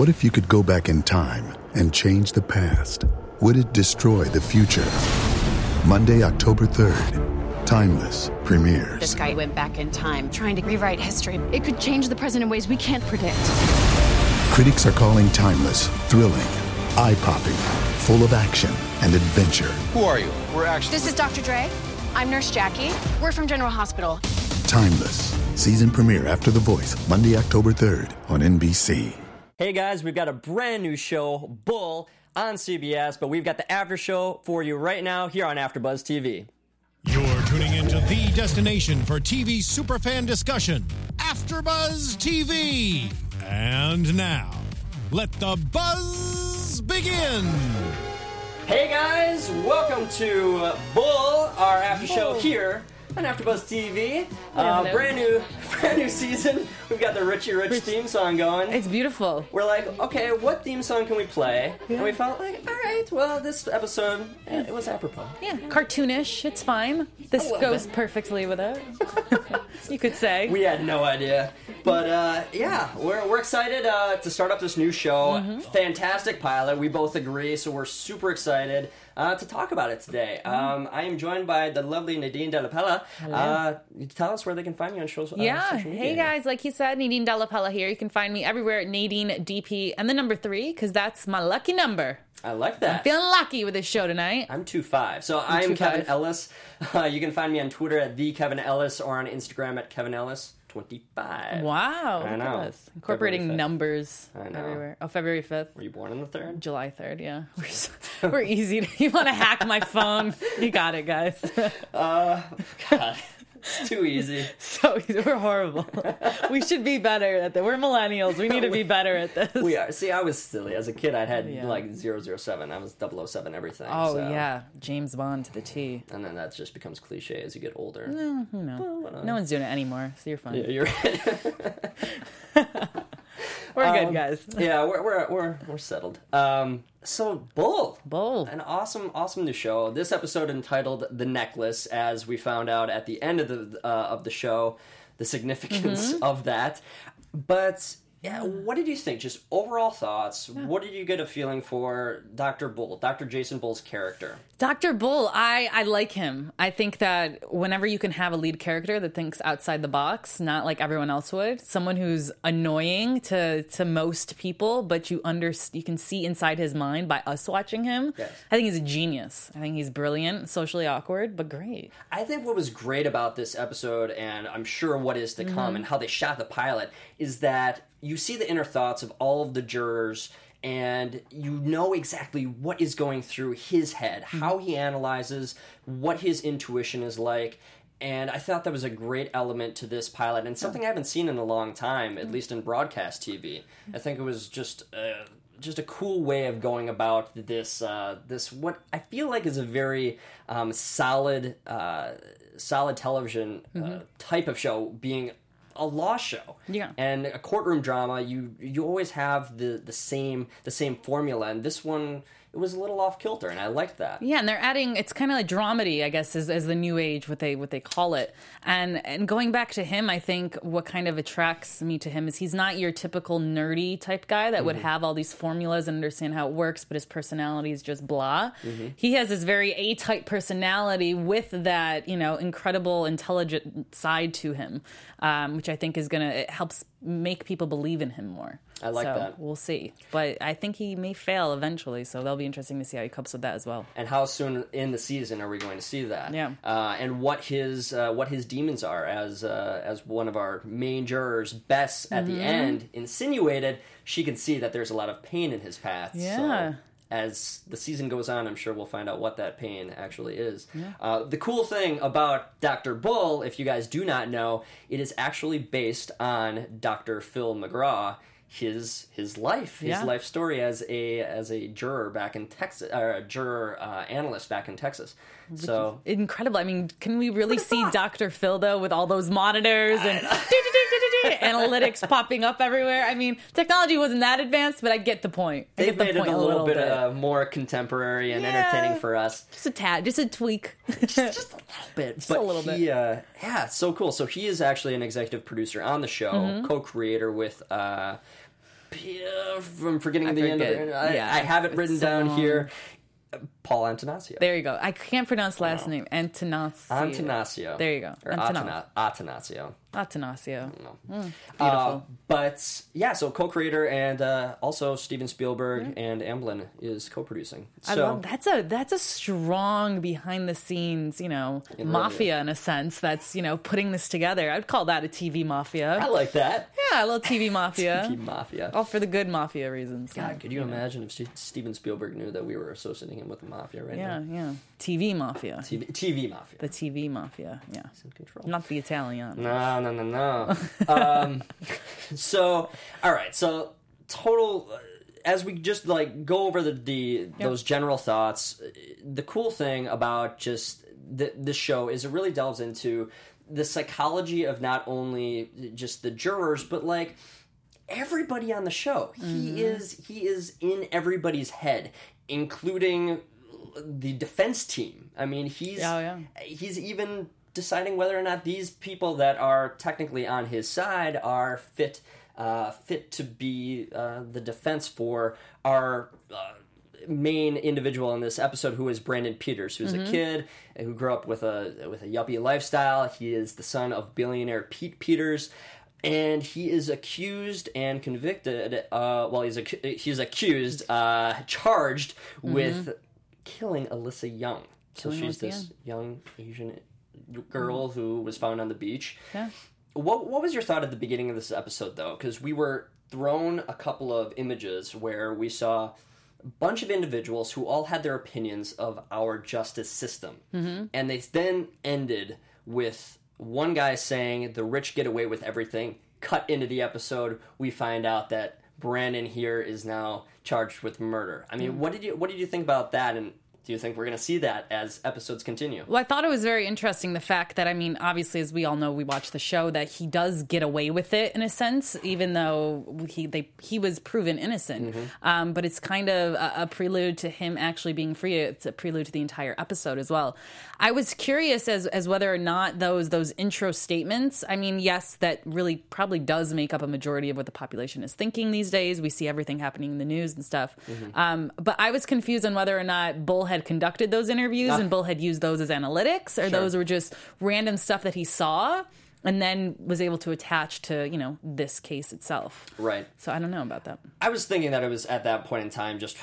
What if you could go back in time and change the past? Would it destroy the future? Monday, October 3rd, Timeless premieres. This guy went back in time, trying to rewrite history. It could change the present in ways we can't predict. Critics are calling Timeless thrilling, eye popping, full of action and adventure. Who are you? We're actually. This is Dr. Dre. I'm Nurse Jackie. We're from General Hospital. Timeless. Season premiere after The Voice, Monday, October 3rd on NBC. Hey guys, we've got a brand new show, Bull, on CBS, but we've got the after show for you right now here on AfterBuzz TV. You're tuning into the destination for TV superfan discussion, AfterBuzz TV. And now, let the buzz begin. Hey guys, welcome to Bull, our after show here on AfterBuzz TV. Uh, hello. brand new, brand new season. We've got the Richie Rich theme song going. It's beautiful. We're like, okay, what theme song can we play? And we felt like, all right, well, this episode eh, it was apropos. Yeah, cartoonish. It's fine. This goes perfectly with it. you could say. We had no idea. But uh, yeah, we're, we're excited uh, to start up this new show. Mm-hmm. Fantastic pilot. We both agree, so we're super excited uh, to talk about it today. Mm-hmm. Um, I am joined by the lovely Nadine Della Pella. Uh, tell us where they can find you on shows. Uh, yeah. social media. Hey guys, like he said, Nadine Della Pella here. You can find me everywhere at Nadine DP and the number three because that's my lucky number. I like that. I'm Feeling lucky with this show tonight. I'm two five. So I'm 2'5". Kevin Ellis. Uh, you can find me on Twitter at the Kevin Ellis or on Instagram at Kevin Ellis twenty five. Wow. I know. Incorporating numbers I know. everywhere. Oh, February 5th. Were you born on the third? July 3rd, yeah. We're, so, we're easy. To, you want to hack my phone? You got it, guys. Uh, God, it's too easy. So easy. We're horrible. We should be better at that. We're millennials. We need to be better at this. We are. See, I was silly as a kid. I had Yeah. like 007. I was 007 everything. Oh so- yeah, James Bond to the T. And then that just becomes cliche as you get older. You know, no one's doing it anymore, so you're fine. Yeah, you're right. We're Um, good, guys. yeah, we're we're we're, we're settled. Um, so Bull, Bull. an awesome awesome new show. This episode entitled "The Necklace," as we found out at the end of the uh, of the show, the significance Mm-hmm. of that. But yeah, uh, what did you think? Just overall thoughts. What did you get a feeling for Doctor Bull, Doctor Jason Bull's character? Dr. Bull, I, I like him. I think that whenever you can have a lead character that thinks outside the box, not like everyone else would, someone who's annoying to to most people, but you under you can see inside his mind by us watching him. Yes. I think he's a genius. I think he's brilliant, socially awkward, but great. I think what was great about this episode, and I'm sure what is to mm-hmm. come, and how they shot the pilot, is that you see the inner thoughts of all of the jurors, and you know exactly what is going through his head, how he analyzes, what his intuition is like. And I thought that was a great element to this pilot, and something I haven't seen in a long time, at least in broadcast TV. I think it was just uh, just a cool way of going about this uh, this what I feel like is a very um, solid uh, solid television uh, type of show, being a law show. Yeah. and a courtroom drama. You you always have the the same the same formula, and this one it was a little off kilter, and I liked that. Yeah, and they're adding it's kind of like dramedy, I guess, is, is the new age what they what they call it. And and going back to him, I think what kind of attracts me to him is he's not your typical nerdy type guy that would have all these formulas and understand how it works, but his personality is just blah. He has this very A type personality with that, you know, incredible intelligent side to him, um, which I think is gonna it helps make people believe in him more. I like So, that. We'll see, but I think he may fail eventually, so that'll be interesting to see how he copes with that as well. and how soon in the season are we going to see that? Yeah. uh, and what his uh, what his demons are, as uh, as one of our main jurors, Bess, at Mm-hmm. the end insinuated, she can see that there's a lot of pain in his path. Yeah. So as the season goes on, I'm sure we'll find out what that pain actually is. Uh, the cool thing about Dr. Bull, if you guys do not know, it is actually based on Dr. Phil McGraw. His his life, his Yeah. life story as a as a juror back in Texas, or a juror uh, analyst back in Texas. So incredible. I mean, can we really see Dr. Phil though with all those monitors and analytics popping up everywhere? I mean, technology wasn't that advanced, but I get the point. I they've get the made it point a little, bit, Uh, more contemporary and Yeah. entertaining for us. just a tad, just a tweak. just a little bit. Just but a little he, Uh, yeah, it's so cool. So he is actually an executive producer on the show, Mm-hmm. co-creator with uh, I'm forgetting the end of it. I, Yeah, I have it written down long. here. Paul Antanasio. There you go. I can't pronounce last name. Antanasio. Antanasio. There you go. Or Antana- Atana- Atanasio. Atanasio. Uh, Beautiful. but yeah, so co-creator and uh, also Steven Spielberg and Amblin is co-producing. So I love that's a that's a strong behind the scenes, you know, really mafia in a sense. That's you know putting this together. I'd call that a TV mafia. I like that. yeah, a little TV mafia. TV mafia. All for the good mafia reasons. God, could you imagine if Steven Spielberg knew that we were associating him with the mafia right Yeah, now? Yeah, yeah. TV mafia. TV, TV mafia. The TV mafia. Yeah. in control. Not the Italian. No, no, no, no. um, so, all right. So, total. uh, As we just like go over the, the those general thoughts, uh, the cool thing about just the, this show is it really delves into the psychology of not only just the jurors, but like everybody on the show. He is he is in everybody's head, including the defense team. I mean, he's Oh, yeah. he's even deciding whether or not these people that are technically on his side are fit uh, fit to be uh, the defense for our uh, main individual in this episode, who is Brandon Peters, who's a kid who grew up with a with a yuppie lifestyle. He is the son of billionaire Pete Peters. And he is accused and convicted. Uh, well, he's ac- he's accused, uh, charged with killing Alyssa Young. So she's Alyssa this young Asian girl who was found on the beach. Yeah. What what was your thought at the beginning of this episode though? Because we were thrown a couple of images where we saw a bunch of individuals who all had their opinions of our justice system, mm-hmm. and they then ended with one guy saying the rich get away with everything. Cut into the episode, we find out that Brandon here is now charged with murder. I mean, mm. what did you what did you think about that? And do you think we're going to see that as episodes continue? Well, I thought it was very interesting the fact that I mean, obviously, as we all know, we watch the show that he does get away with it in a sense, even though he they he was proven innocent. Um, but it's kind of a, a prelude to him actually being free. It's a prelude to the entire episode as well. I was curious as as whether or not those those intro statements. I mean, yes, that really probably does make up a majority of what the population is thinking these days. We see everything happening in the news and stuff. Um, but I was confused on whether or not Bull had conducted those interviews and Bull had used those as analytics, or those were just random stuff that he saw and then was able to attach to you know this case itself. Right. So I don't know about that. I was thinking that it was at that point in time just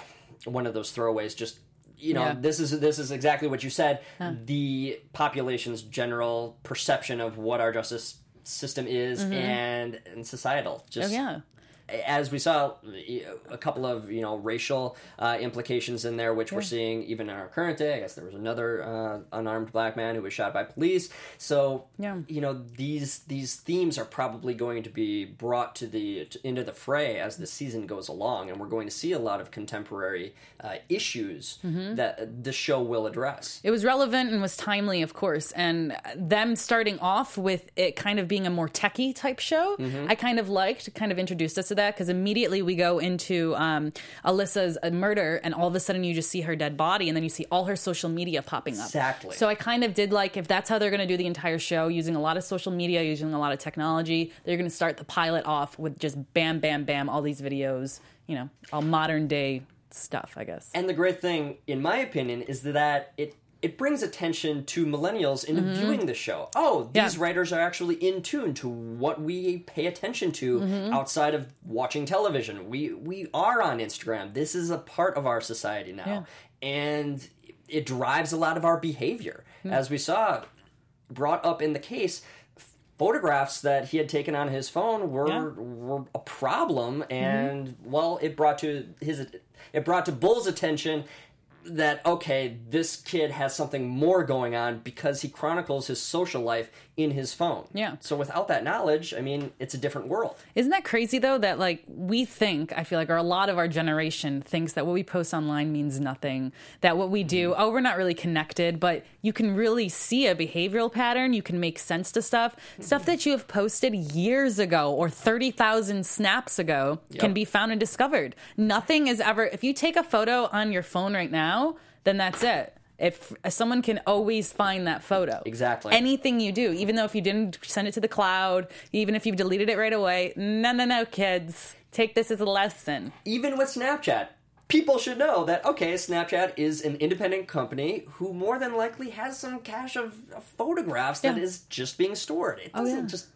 one of those throwaways. Just you know, Yeah. this is this is exactly what you said. The population's general perception of what our justice system is and and societal. Just Mm-hmm. Oh yeah. As we saw a couple of you know racial uh, implications in there, which we're seeing even in our current day. I guess there was another uh, unarmed black man who was shot by police. So Yeah. you know these these themes are probably going to be brought to the to, into the fray as the season goes along, and we're going to see a lot of contemporary uh, issues Mm-hmm. that the show will address. It was relevant and was timely, of course. And them starting off with it kind of being a more techie type show, I kind of liked, kind of introduced us to that because immediately we go into um, Alyssa's uh, murder, and all of a sudden you just see her dead body, and then you see all her social media popping up. Exactly. So I kind of did like if that's how they're going to do the entire show, using a lot of social media, using a lot of technology, they're going to start the pilot off with just bam, bam, bam, all these videos, you know, all modern day stuff, I guess. And the great thing, in my opinion, is that it it brings attention to millennials in mm-hmm. viewing the show. Oh, these Yeah. writers are actually in tune to what we pay attention to mm-hmm. outside of watching television. We we are on Instagram. This is a part of our society now, and it drives a lot of our behavior, hmm. as we saw brought up in the case. Photographs that he had taken on his phone were Yeah. were a problem, mm-hmm. and well, it brought to his it brought to Bull's attention that okay, this kid has something more going on because he chronicles his social life in his phone. Yeah. So without that knowledge, I mean, it's a different world. Isn't that crazy though? That like we think, I feel like, or a lot of our generation thinks that what we post online means nothing. That what we do, mm-hmm. oh, we're not really connected, but you can really see a behavioral pattern. You can make sense to stuff. Mm-hmm. Stuff that you have posted years ago or 30,000 snaps ago can be found and discovered. Nothing is ever, if you take a photo on your phone right now, then that's it. If someone can always find that photo, Exactly. anything you do, even though if you didn't send it to the cloud, even if you've deleted it right away, no, no, no, kids, take this as a lesson. even with Snapchat, people should know that okay, Snapchat is an independent company who more than likely has some cache of, of photographs that Yeah. is just being stored. It oh, doesn't yeah. just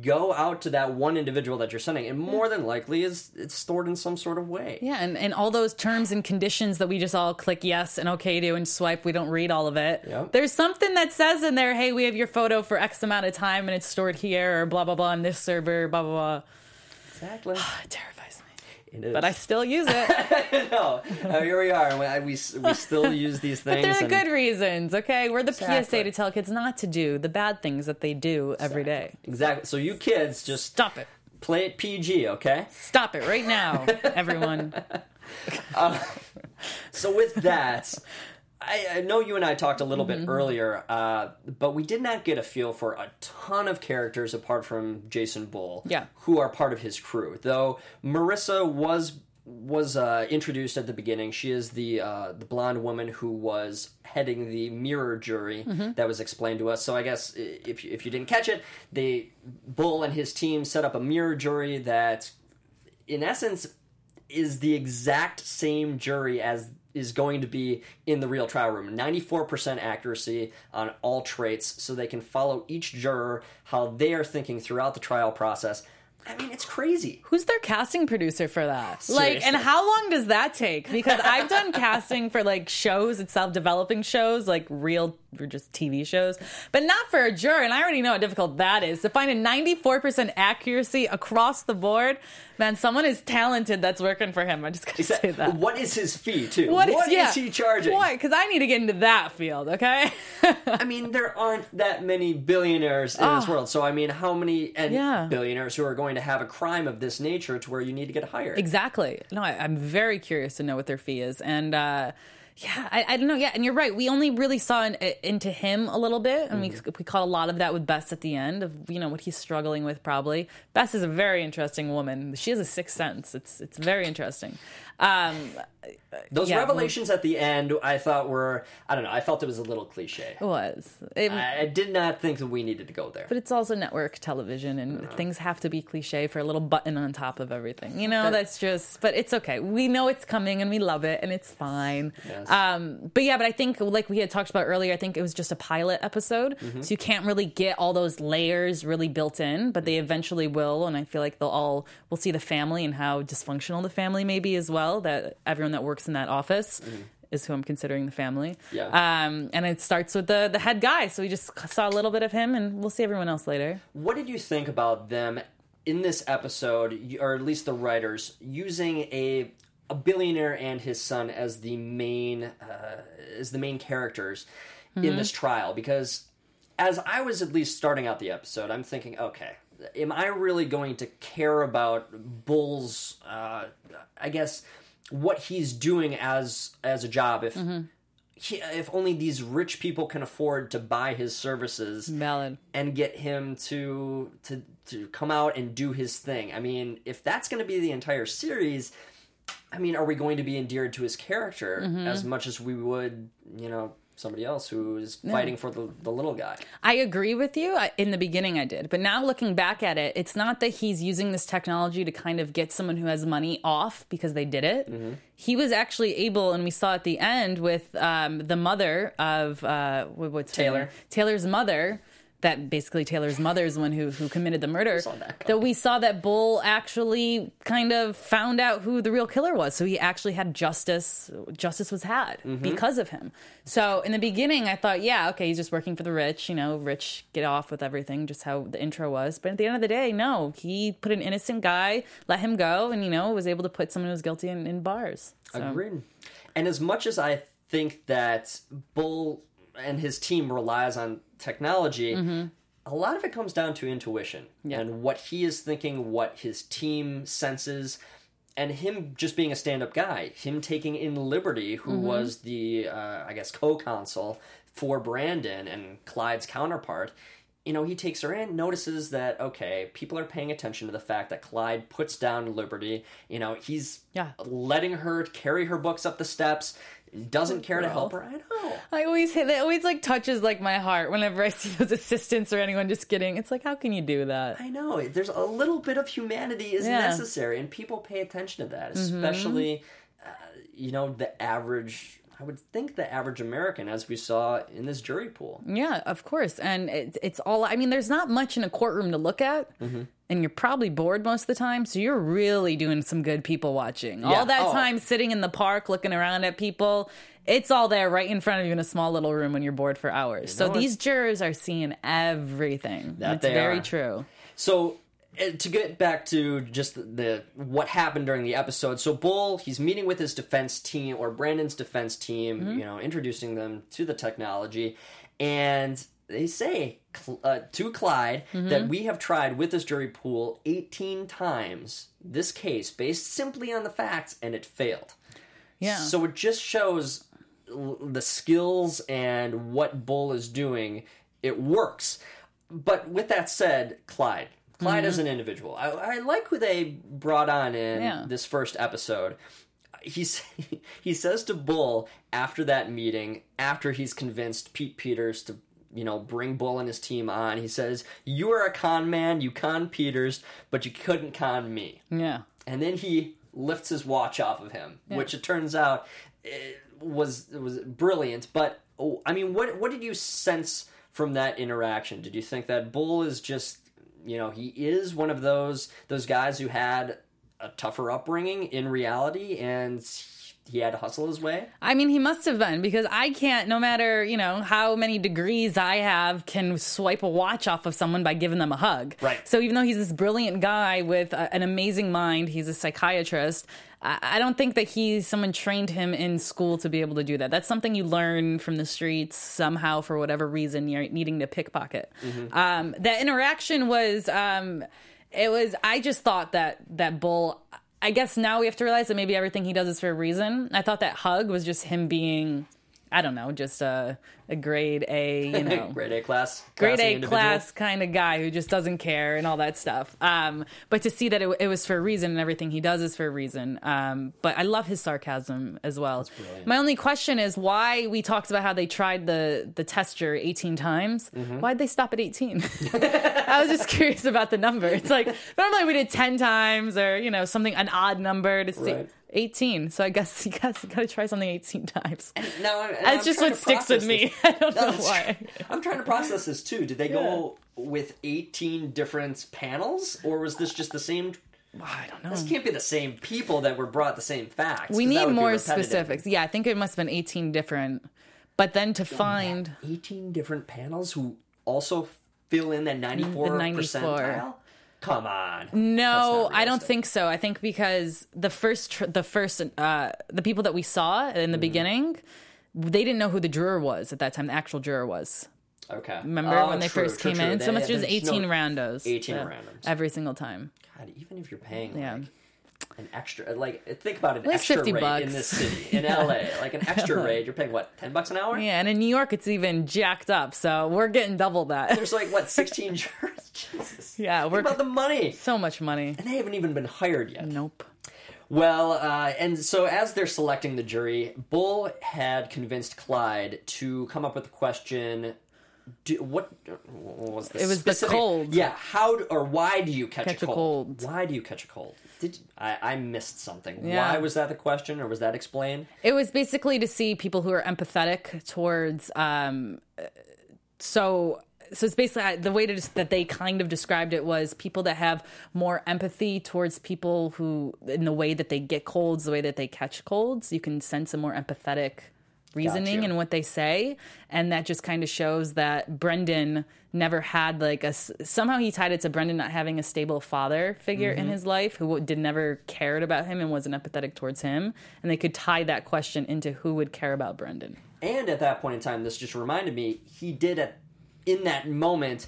go out to that one individual that you're sending. It more than likely is it's stored in some sort of way. Yeah, and, and all those terms and conditions that we just all click yes and okay to and swipe, we don't read all of it. Yep. There's something that says in there, hey, we have your photo for X amount of time and it's stored here or blah, blah, blah on this server, blah, blah, blah. Exactly. Me. It is. But I still use it. no, Uh, here we are. We, we, we still use these things. but They're the good reasons, okay? We're the Exactly. PSA to tell kids not to do the bad things that they do every day. Exactly. So you kids just Stop it. play it PG, okay? Stop it right now, everyone. So with that, I, I know you and I talked a little Mm-hmm. bit earlier, uh, but we did not get a feel for a ton of characters apart from Jason Bull, Yeah. who are part of his crew. Though Marissa was was uh, introduced at the beginning. She is the uh, the blonde woman who was heading the mirror jury Mm-hmm. that was explained to us. So I guess if you, if you didn't catch it, the Bull and his team set up a mirror jury that, in essence, is the exact same jury as is going to be in the real trial room. 94% accuracy on all traits, so they can follow each juror how they are thinking throughout the trial process. I mean, it's crazy. Who's their casting producer for that? Like, and how long does that take? Because I've done casting for like shows, itself developing shows, like real or just TV shows, but not for a juror. And I already know how difficult that is to find a 94% accuracy across the board. Man, someone is talented that's working for him. I just gotta say that. What is his fee, too? What is, what is yeah. he charging? Why? Because I need to get into that field, okay? I mean, there aren't that many billionaires in this world. So, I mean, how many and Ah. Yeah. billionaires who are going to have a crime of this nature to where you need to get hired? Exactly. No, I, I'm very curious to know what their fee is, and uh, yeah, I, I don't know. Yeah, and you're right. We only really saw in, into him a little bit, and we mm. we caught a lot of that with Bess at the end of you know what he's struggling with. Probably Bess is a very interesting woman. She has a sixth sense. It's it's very interesting. Um, Those yeah, revelations at the end, I thought were, I don't know, I felt it was a little cliche. it was. It, I, I did not think that we needed to go there. but it's also network television, and things have to be cliche for a little button on top of everything. You know, that's just. But it's okay. We know it's coming, and we love it, and it's fine. Yes. Um, but yeah, but I think like we had talked about earlier, I think it was just a pilot episode, Mm-hmm. so you can't really get all those layers really built in. But they eventually will, and I feel like they'll all we'll see the family and how dysfunctional the family may be as well. That everyone that works in that office. Is who I'm considering the family. Mm-hmm. Yeah. Um, and it starts with the the head guy. So we just saw a little bit of him, and we'll see everyone else later. What did you think about them in this episode, or at least the writers, using a a billionaire and his son as the main uh, as the main characters in this trial? Because as I was at least starting out the episode, I'm thinking, okay, am I really going to care about Bull's? Uh, I guess what he's doing as as a job if. He, if only these rich people can afford to buy his services Valid. and get him to to to come out and do his thing. I mean, if that's going to be the entire series, I mean, are we going to be endeared to his character Mm-hmm. as much as we would, you know, somebody else who is fighting for the the little guy? I agree with you. I- In the beginning, I did. But now looking back at it, it's not that he's using this technology to kind of get someone who has money off because they did it. Mm-hmm. He was actually able, and we saw at the end with um, the mother of uh, what's Taylor. Taylor's mother. That basically Taylor's mother is the one who who committed the murder. saw that that we saw that Bull actually kind of found out who the real killer was. So he actually had justice. Justice was had Mm-hmm. because of him. So in the beginning, I thought, yeah, okay, he's just working for the rich. You know, rich get off with everything, just how the intro was. But at the end of the day, no, he put an innocent guy, let him go, and you know was able to put someone who was guilty in, in bars. So. Agreed. And as much as I think that Bull and his team relies on technology, a lot of it comes down to intuition Mm-hmm. Yeah. and what he is thinking, what his team senses, and him just being a stand-up guy. Him taking in Liberty, who Mm-hmm. was the uh, I guess co-counsel for Brandon and Clyde's counterpart. you know, he takes her in, notices that okay, people are paying attention to the fact that Clyde puts down Liberty. You know, he's Yeah. letting her carry her books up the steps. Doesn't care to help her. I know. I always hit that always like touches like my heart whenever I see those assistants or anyone just getting it's like how can you do that? I know. There's a little bit of humanity is Yeah. Mm-hmm. necessary, and people pay attention to that, especially, uh, you know, the average. I would think the average American, as we saw in this jury pool. Yeah, of course. And it, it's all, I mean, there's not much in a courtroom to look at. Mm-hmm. And you're probably bored most of the time. So you're really doing some good people watching. Yeah. All that Oh. time sitting in the park looking around at people. It's all there right in front of you in a small little room when you're bored for hours. so know, these jurors are seeing everything. That it's very are. true. So to get back to just the what happened during the episode, so Bull he's meeting with his defense team or Brandon's defense team, Mm-hmm. you know, introducing them to the technology, and they say uh, to Clyde Mm-hmm. that we have tried with this jury pool 18 times this case based simply on the facts, and it failed. Yeah. So it just shows l- the skills and what Bull is doing. It works. But with that said, Clyde. Clyde as mm-hmm. an individual. I, I like who they brought on in Yeah. this first episode. He's, he says to Bull after that meeting, after he's convinced Pete Peters to, you know, bring Bull and his team on, he says, You are a con man, you con Peters, but you couldn't con me yeah. and then he lifts his watch off of him, which it turns out it was it was brilliant. But oh, I mean, what what did you sense from that interaction? Did you think that Bull is just you know he is one of those those guys who had a tougher upbringing in reality and he had to hustle his way? I mean, he must have been because I can't, no matter, you know, how many degrees I have, can swipe a watch off of someone by giving them a hug. Right. So even though he's this brilliant guy with a, an amazing mind, he's a psychiatrist. I, I don't think that he's someone trained him in school to be able to do that. That's something you learn from the streets somehow for whatever reason you're needing to pickpocket. Um, that interaction was, um, it was, I just thought that, that Bull, I guess now we have to realize that maybe everything he does is for a reason. I thought that hug was just him being, I don't know, just a, a grade A, you know, Grade A class, grade A individual. class kind of guy who just doesn't care and all that stuff. Um, but to see that it, it was for a reason and everything he does is for a reason. Um, but I love his sarcasm as well. My only question is why we talked about how they tried the the tester 18 times. Mm-hmm. Why'd they stop at 18? I was just curious about the number. It's like normally we did 10 times or you know something an odd number to see. Right. 18. So I guess you guys got to try something 18 times. Now, and That's I'm just what sticks with me. this. I don't No, know why. true. I'm trying to process this too. Did they go with 18 different panels, or was this just the same? I don't know. This can't be the same people that were brought the same facts. We need more specifics. Yeah, I think it must have been 18 different. But then to find 18 different panels who also fill in that 94 The 94. percentile. Come on. no, I don't think so. I think because the first tr- the first uh the people that we saw in the beginning, they didn't know who the juror was at that time. The actual juror was. Okay. Remember Oh, when they true, first true, came true. in? So They- must there's just 18 no- randos. 18 Yeah. randoms. Every single time. God, even if you're paying Yeah. like an extra, like think about an least extra 50 rate bucks. in this city, in LA, like an extra rate, you're paying what, 10 bucks an hour? Yeah, and in New York it's even jacked up. So we're getting double that. There's like what, 16 jurors? Jesus. Yeah, Think we're about the money. so much money. And they haven't even been hired yet. Nope. Well, uh, and so as they're selecting the jury, Bull had convinced Clyde to come up with a question. Do, what, what was this? It was the cold. Yeah, how or why do you catch, Catch a, cold? Why do you catch a cold? Did I, I missed something? Yeah. Why was that the question, or was that explained? It was basically to see people who are empathetic towards. Um, so, so it's basically the way to that they kind of described it was people that have more empathy towards people who, in the way that they get colds, the way that they catch colds. You can sense a more empathetic reasoning in what they say, and that just kind of shows that Brendan never had like a somehow he tied it to Brendan not having a stable father figure in mm-hmm. his life who did never cared about him and wasn't empathetic towards him, and they could tie that question into who would care about Brendan. And at that point in time, this just reminded me he did at in that moment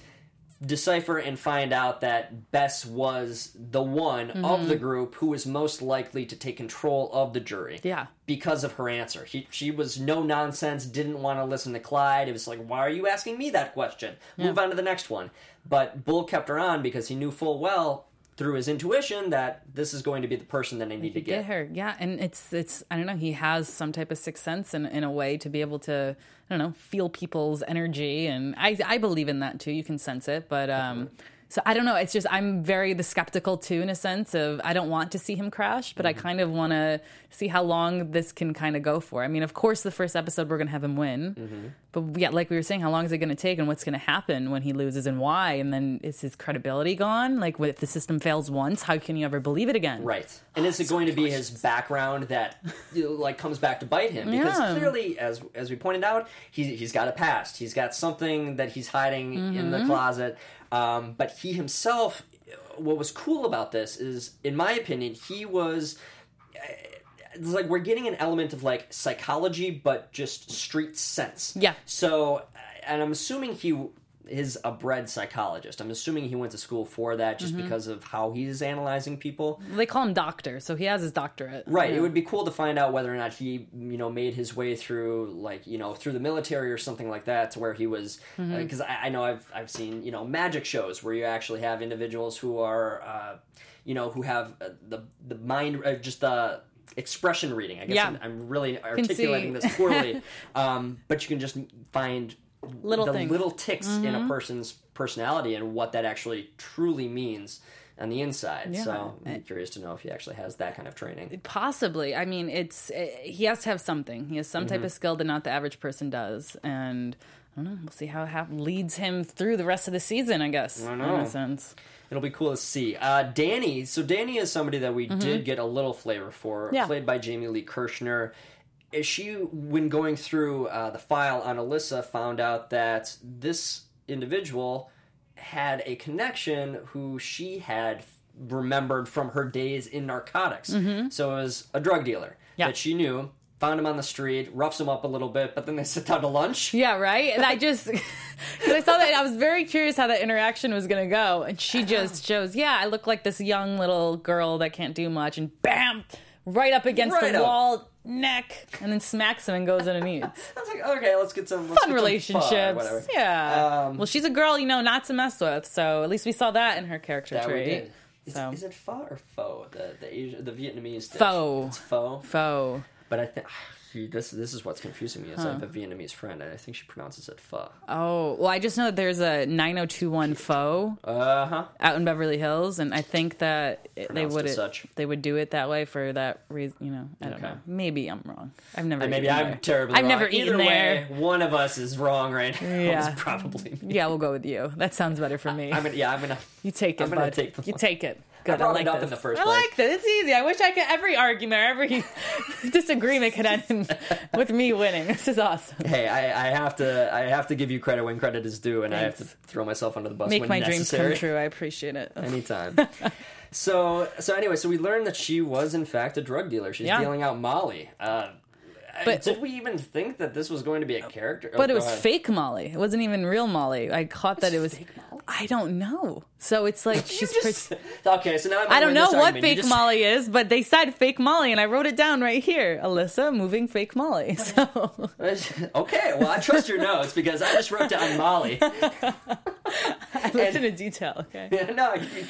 decipher and find out that Bess was the one Mm-hmm. of the group who was most likely to take control of the jury. Yeah. Because of her answer. He, she was no nonsense, didn't want to listen to Clyde. It was like, why are you asking me that question? Move on to the next one. But Bull kept her on because he knew full well through his intuition that this is going to be the person that I need to get get. her yeah and it's it's i don't know he has some type of sixth sense in, in a way to be able to i don't know feel people's energy and i i believe in that too you can sense it but um so i don't know it's just i'm very the skeptical too in a sense of i don't want to see him crash but i kind of want to see how long this can kind of go for i mean of course the first episode we're going to have him win but yeah like we were saying how long is it going to take and what's going to happen when he loses and why and then is his credibility gone like if the system fails once how can you ever believe it again Right. And is it going to be his background that you know, like comes back to bite him? Because Yeah. clearly, as as we pointed out, he he's got a past. He's got something that he's hiding in Mm-hmm. the closet. Um, but he himself, what was cool about this is, in my opinion, he was. It's like we're getting an element of like psychology, but just street sense. Yeah. So, and I'm assuming he is a bred psychologist. I'm assuming he went to school for that just Mm-hmm. because of how he's analyzing people. They call him doctor, so he has his doctorate. Right. It would be cool to find out whether or not he, you know, made his way through, like, you know, through the military or something like that, to where he was. Mm-hmm. Because I, I know I've I've seen, you know, magic shows where you actually have individuals who are, uh, you know, who have uh, the the mind, uh, just the expression reading. I guess Yeah. I'm, I'm really articulating this poorly, um, but you can just find Little the things. Mm-hmm. little ticks in a person's personality and what that actually truly means on the inside. So I'm curious to know if he actually has that kind of training. Possibly. I mean, it's eh, he has to have something. He has some Mm-hmm. type of skill that not the average person does, and I don't know. We'll see how it leads him through the rest of the season. I guess. I In know. a sense. It'll be cool to see. Uh, Danny. So Danny is somebody that we did get a little flavor for, Mm-hmm. Yeah. played by Jaime Lee Kirchner. She, when going through uh, the file on Alyssa, found out that this individual had a connection who she had remembered from her days in narcotics. So it was a drug dealer Mm-hmm. Yeah. that she knew. Found him on the street, roughs him up a little bit, but then they sit down to lunch. Yeah, right. And I just because I saw that, I was very curious how that interaction was going to go, and she just shows, "Yeah, I look like this young little girl that can't do much," and bam, right up against Right the up. wall, neck, and then smacks him and goes in and eats. I was like, okay, let's get some let's Fun get some pho relationships, whatever. yeah. Um, well, she's a girl, you know, not to mess with. So at least we saw that in her character trait. did. Is, So. is it pho or pho? The the Asian, the Vietnamese dish. Pho. It's pho. Foe. But I think this this is what's confusing me. Is I have a Vietnamese friend, and I think she pronounces it pho. Oh, well, I just know that there's a 9021 foe Uh huh. out in Beverly Hills, and I think that it, they would such. they would do it that way for that reason. You know, I don't Okay. know. Maybe I'm wrong. I've never. Maybe I'm there. terribly. I've wrong. never Either eaten way, there. One of us is wrong, right? now. Yeah. It's probably me. Yeah, we'll go with you. That sounds better for me. I'm gonna. Yeah, I'm gonna. you take it, I'm gonna bud. take the you take it. Good. I, brought like it up this. in the first I like this. It's easy. I wish I could. Every argument, every disagreement could end with me winning. This is awesome. Hey, I, I have to. I have to give you credit when credit is due, and I have to throw myself under the bus Make when my dreams come true. I appreciate it. Anytime. so so anyway, so we learned that she was in fact a drug dealer. She's Yeah. dealing out Molly. Uh, But- did we even think that this was going to be a character? Oh, But it was ahead. fake Molly. It wasn't even real Molly. I caught that it was. fake Molly? I don't know. So it's like You she's. just- pretty- okay, so now I'm I don't know what argument. Fake just- Molly is, but they said fake Molly, and I wrote it down right here. Alyssa moving fake Molly. So okay, well I trust your notes because I just wrote down Molly. I listen to detail. Okay. no, you-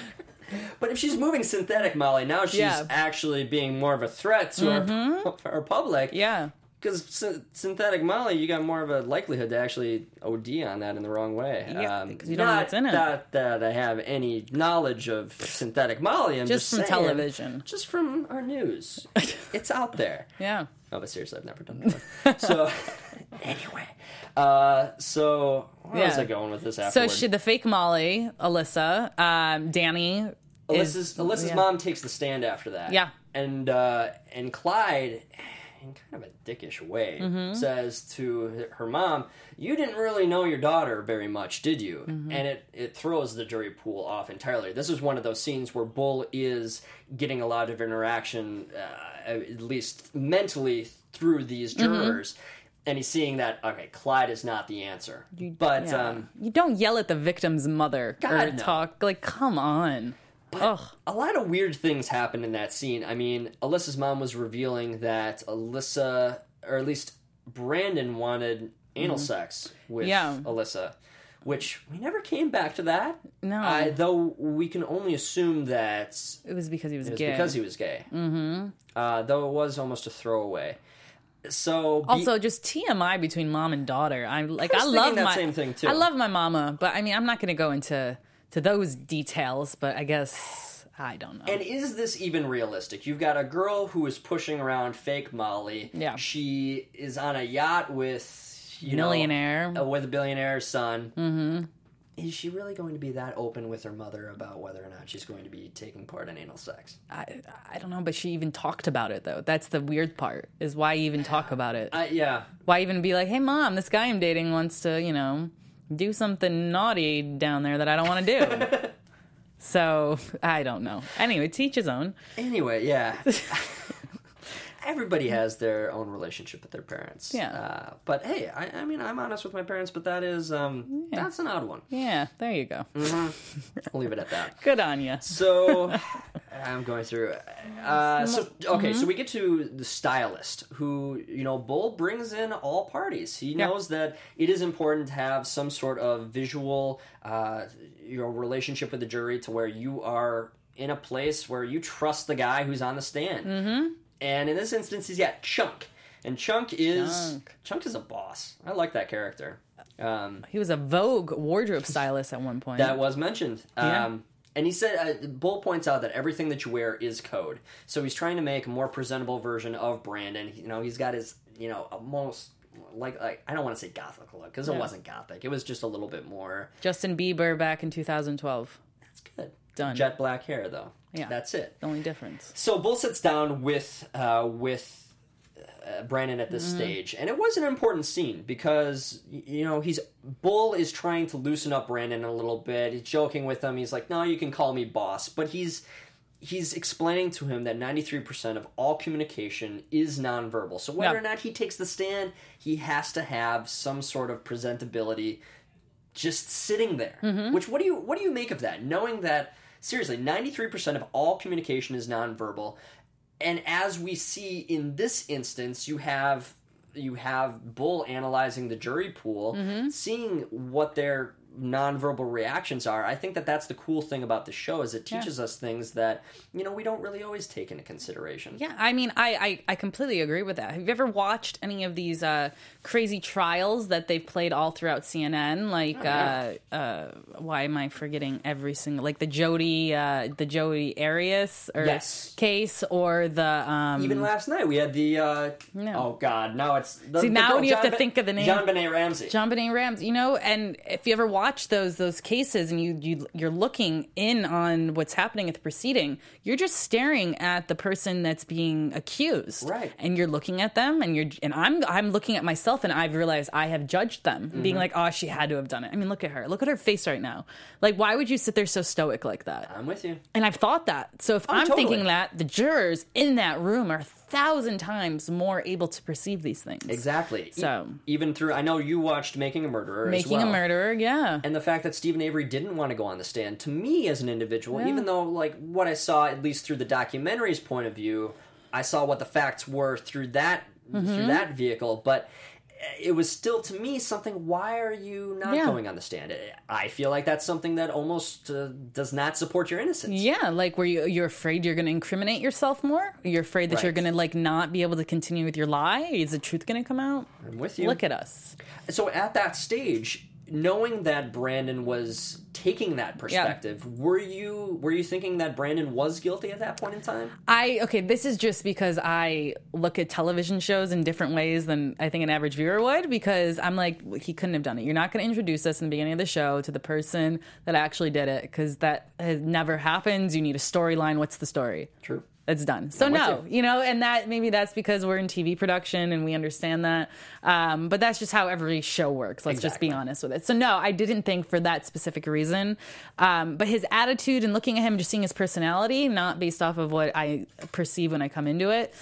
but if she's moving synthetic Molly, now she's Yeah. Mm-hmm. actually being more of a threat to our, our public. Yeah. Because sy- synthetic Molly, you got more of a likelihood to actually OD on that in the wrong way. Yeah, because you don't know not what's in it. Not that I have any knowledge of synthetic Molly. I'm Just just, from saying, television. Just from our news. it's out there. Yeah. No, but seriously, I've never done it before. so, anyway. Uh, so, where was I going with this So afterward? she, the fake Molly, Alyssa, um, Danny. Alyssa's, is, Alyssa's yeah. mom takes the stand after that. Yeah. And uh, and Clyde, in kind of a dickish way, Mm-hmm. says to her mom, "You didn't really know your daughter very much, did you?" Mm-hmm. And it it throws the jury pool off entirely. This is one of those scenes where Bull is getting a lot of interaction, uh, at least mentally, through these Mm-hmm. jurors. and he's seeing that okay, Clyde is not the answer. but Yeah. um, you don't yell at the victim's mother or God, no. talk like, come on. Ugh. a lot of weird things happened in that scene. I mean, Alyssa's mom was revealing that Alyssa, or at least Brandon, wanted anal sex with Mm-hmm. Yeah. Alyssa, which we never came back to that. No. I, though we can only assume that It was because he was it was gay. because he was gay. Mm-hmm. Uh, though it was almost a throwaway. So be- Also, just TMI between mom and daughter. I'm like, I I, love that my same thing, too. I love my mama, but I mean, I'm not going to go into to those details. But I guess I don't know. And is this even realistic? You've got a girl who is pushing around fake Molly. Yeah. She is on a yacht with you Millionaire. know, uh, with a billionaire's son. Mm-hmm. Is she really going to be that open with her mother about whether or not she's going to be taking part in anal sex? I, I don't know, but she even talked about it though. That's the weird part. Is why even talk about it? I, yeah. Why even be like, hey mom, this guy I'm dating wants to, you know, do something naughty down there that I don't want to do. so I don't know. Anyway, teach his own. Anyway, yeah. Everybody has their own relationship with their parents. Yeah. Uh, but hey, I, I mean, I'm honest with my parents, but that is um, that's an odd one. Yeah, there you go. I'll leave it at that. Good on you. So I'm going through. Uh, so okay, so we get to the stylist, who you know, Bull brings in all parties. He Yeah. knows that it is important to have some sort of visual, uh, you know, relationship with the jury to where you are in a place where you trust the guy who's on the stand. Mm-hmm. And in this instance, he's got Chunk, and Chunk is Chunk. Chunk is a boss. I like that character. Um, He was a Vogue wardrobe stylist at one point. that was mentioned. Yeah. Um, and he said, uh, Bull points out that everything that you wear is code. So he's trying to make a more presentable version of Brandon. You know, he's got his, you know, almost like, like I don't want to say gothic look because it wasn't gothic. It was just a little bit more. Justin Bieber back in 2012. That's good. Done. Jet black hair though. Yeah. That's it. The only difference. So Bull sits down with uh, with uh, Brandon at this stage, and it was an important scene because you know he's Bull is trying to loosen up Brandon a little bit. He's joking with him. He's like, "No, you can call me boss," but he's he's explaining to him that 93% of all communication is nonverbal. So whether Yeah. or not he takes the stand, he has to have some sort of presentability just sitting there. Which what do you what do you make of that? Knowing that seriously, 93% of all communication is nonverbal. And as we see in this instance, you have you have Bull analyzing the jury pool, mm-hmm. seeing what their nonverbal reactions are. I think that that's the cool thing about the show is it teaches us things that you know we don't really always take into consideration. Yeah, I mean, I, I, I completely agree with that. Have you ever watched any of these uh, crazy trials that they've played all throughout CNN? Like, uh, uh, why am I forgetting every single like the Jodi uh, the Jodi Arias or Yes. case or the um, Even last night we had the uh, No. oh god now it's the, See, the now girl, you have John to think of the name. JonBenét Ramsey. JonBenét Ramsey, you know, and if you ever watch those those cases and you, you you're looking in on what's happening at the proceeding, you're just staring at the person that's being accused, Right. And you're looking at them, and you're and I'm I'm looking at myself, and I've realized I have judged them, Mm-hmm. being like, oh, she had to have done it. I mean, look at her, look at her face right now. Like, why would you sit there so stoic like that? I'm with you. And I've thought that. So if I'm Oh, totally. thinking that, the jurors in that room are thousand times more able to perceive these things. Exactly. E- So- even through, I know you watched Making a Murderer, as Making well. a murderer, yeah. and the fact that Steven Avery didn't want to go on the stand to me as an individual, even though like what I saw at least through the documentary's point of view, I saw what the facts were through that Mm-hmm. through that vehicle, but it was still to me something. Why are you not Yeah. going on the stand? I feel like that's something that almost uh, does not support your innocence. Yeah, like where you you're afraid you're going to incriminate yourself more. You're afraid that you're going to like not be able to continue with your lie. Is the truth going to come out? I'm with you. Look at us. So at that stage, knowing that Brandon was taking that perspective, were you were you thinking that Brandon was guilty at that point in time? I okay, this is just because I look at television shows in different ways than I think an average viewer would because I'm like he couldn't have done it. You're not going to introduce us in the beginning of the show to the person that actually did it because that has never happens. You need a storyline. What's the story? True. It's done. So no, you. you. know, and that maybe that's because we're in TV production and we understand that. Um, but that's just how every show works. Let's just be honest with it. So no, I didn't think for that specific reason. Um, but his attitude and looking at him, just seeing his personality, not based off of what I perceive when I come into it.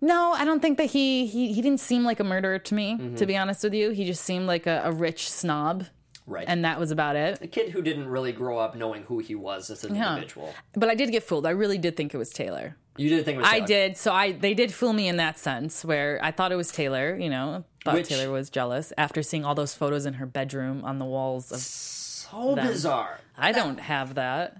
No, I don't think that he he, he didn't seem like a murderer to me. Mm-hmm. To be honest with you, he just seemed like a, a rich snob, Right. and that was about it. a kid who didn't really grow up knowing who he was as an Yeah. individual. But I did get fooled. I really did think it was Taylor. You did think it was Taylor. I did. So I they did fool me in that sense where I thought it was Taylor, you know, thought Which- Taylor was jealous after seeing all those photos in her bedroom on the walls of So Them. bizarre. I don't have that.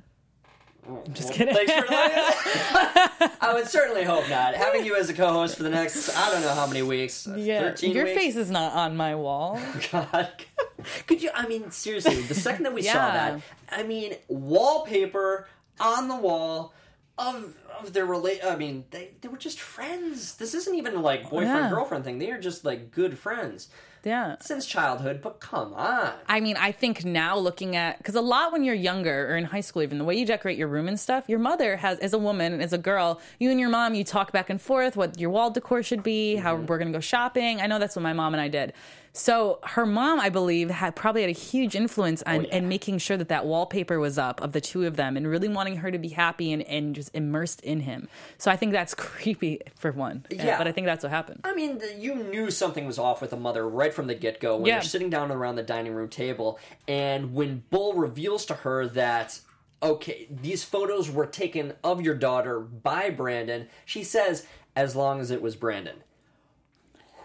I'm just Well, kidding. Thanks for. I would certainly hope not. Having you as a co-host for the next, I don't know how many weeks. Yeah, 13 your weeks? face is not on my wall. God. Could you, I mean, seriously, the second that we saw that, I mean, wallpaper on the wall of of their relate. I mean, they, they were just friends. This isn't even like boyfriend Yeah. girlfriend thing. They are just like good friends Yeah. since childhood. But come on. I mean, I think now looking at because a lot when you're younger or in high school, even the way you decorate your room and stuff, your mother has, as a woman, as a girl, you and your mom, you talk back and forth what your wall decor should be, how mm-hmm. we're gonna go shopping. I know that's what my mom and I did. So her mom, I believe, had probably had a huge influence on yeah. in making sure that that wallpaper was up of the two of them and really wanting her to be happy and, and just immersed in him. So I think that's creepy for one. Uh, Yeah. But I think that's what happened. I mean, the, you knew something was off with the mother right from the get go when Yeah. you're sitting down around the dining room table, and when Bull reveals to her that, okay, these photos were taken of your daughter by Brandon, she says, as long as it was Brandon.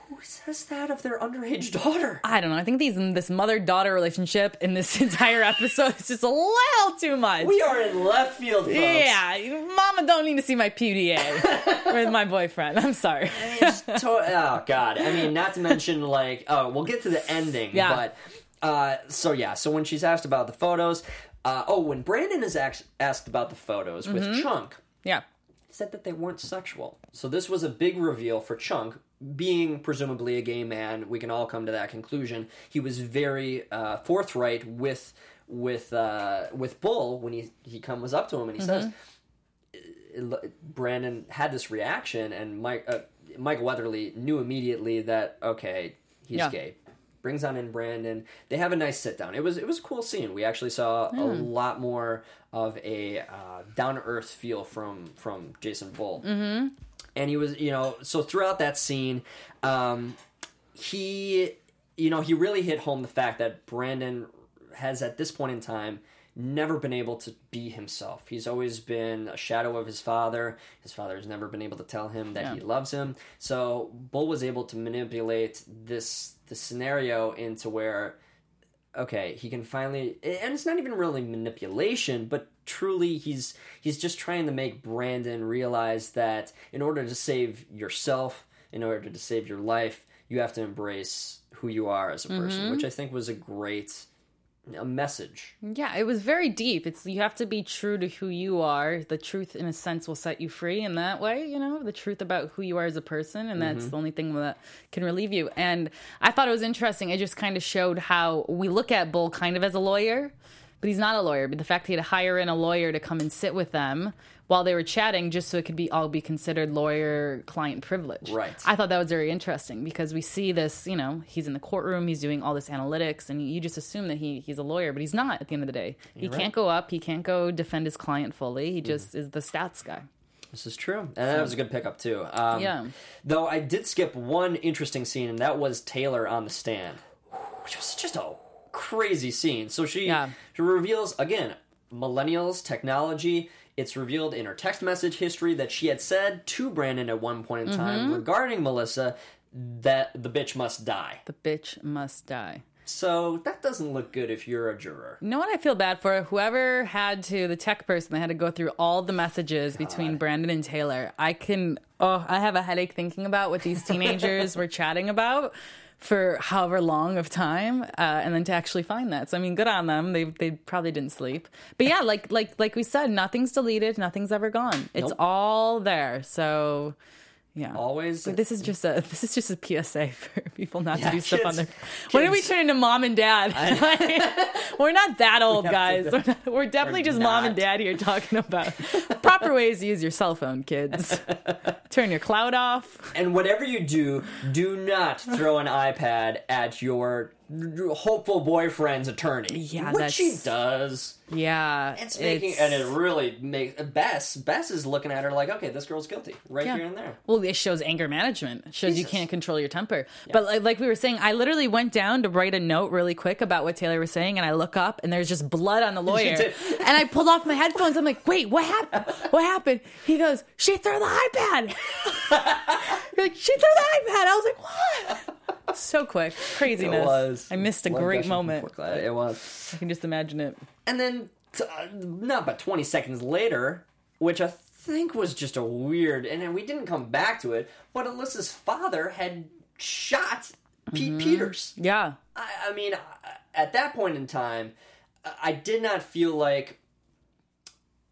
Who says that of their underage daughter? I don't know. I think these this mother daughter relationship in this entire episode is just a little too much. We are in left field, folks. yeah, Mama don't need to see my PDA with my boyfriend. I'm sorry. To- oh god i mean not to mention like oh we'll get to the ending Yeah. but uh so yeah so when she's asked about the photos uh oh when brandon is asked asked about the photos with Mm-hmm. chunk Yeah, said that they weren't sexual so this was a big reveal for chunk being presumably a gay man we can all come to that conclusion he was very uh forthright with with uh with bull when he he comes up to him and he says Brandon had this reaction, and Mike uh, Mike Weatherly knew immediately that okay, he's Yeah. gay. Brings on in Brandon. They have a nice sit down. It was it was a cool scene. We actually saw a lot more of a uh, down to earth feel from from Jason Bull. Mm-hmm. And he was, you know, so throughout that scene, um, he, you know, he really hit home the fact that Brandon has at this point in time never been able to be himself. He's always been a shadow of his father. His father has never been able to tell him that he loves him. So Bull was able to manipulate this this scenario into where okay, he can finally and it's not even really manipulation, but truly he's he's just trying to make Brandon realize that in order to save yourself, in order to save your life, you have to embrace who you are as a person, mm-hmm. which I think was a great a message. yeah. It was very deep. It's you have to be true to who you are. The truth, in a sense, will set you free. In that way, you know, the truth about who you are as a person, and that's mm-hmm. the only thing that can relieve you. And I thought it was interesting. It just kind of showed how we look at Bull kind of as a lawyer, but he's not a lawyer. But the fact he had to hire in a lawyer to come and sit with them while they were chatting, just so it could be all be considered lawyer client privilege. Right. I thought that was very interesting because we see this. You know, he's in the courtroom, he's doing all this analytics, and you just assume that he he's a lawyer, but he's not. At the end of the day, he can't go up, he can't go defend his client fully. He just is the stats guy. This is true, and that was a good pickup too. Um, Yeah. Though I did skip one interesting scene, and that was Taylor on the stand, which was just a crazy scene. So she Yeah. she reveals again millennials technology. It's revealed in her text message history that she had said to Brandon at one point in Mm-hmm. time regarding Melissa that the bitch must die. The bitch must die. So that doesn't look good if you're a juror. You know what I feel bad for? Whoever had to, the tech person that had to go through all the messages between Brandon and Taylor. I can, oh, I have a headache thinking about what these teenagers were chatting about for however long of time, uh, and then to actually find that. So I mean, good on them. They they probably didn't sleep. But yeah, like like like we said, nothing's deleted, nothing's ever gone. It's Nope. all there. So yeah. Always. Like, this is just a this is just a PSA for people not Yeah, to do stuff on kids- their. When did we kids- turn into mom and dad? we're not that old, have guys. We're, not- we're definitely We're just mom and not. dad here talking about proper ways to use your cell phone, kids. Turn your cloud off. And whatever you do, do not throw an iPad at your hopeful boyfriend's attorney. Yeah, which she does. Yeah, It's making and it really makes Bess. Bess is looking at her like, okay, this girl's guilty right Yeah. here and there. Well, it shows anger management. It shows you can't control your temper. But like, like we were saying, I literally went down to write a note really quick about what Taylor was saying, and I look up and there's just blood on the lawyer. did. and I pulled off my headphones. I'm like, wait, what happened? What happened? He goes, she threw the iPad. Like, she threw the iPad. I was like, what? So quick, craziness. It was. I missed a Blood great gushing from moment. Clyde. Uh, it was. I can just imagine it. And then, t- uh, not but 20 seconds later, which I think was just a weird, and then we didn't come back to it, but Alyssa's father had shot Pete mm-hmm. Peters. Yeah. I, I mean, I- at that point in time, I- I did not feel like.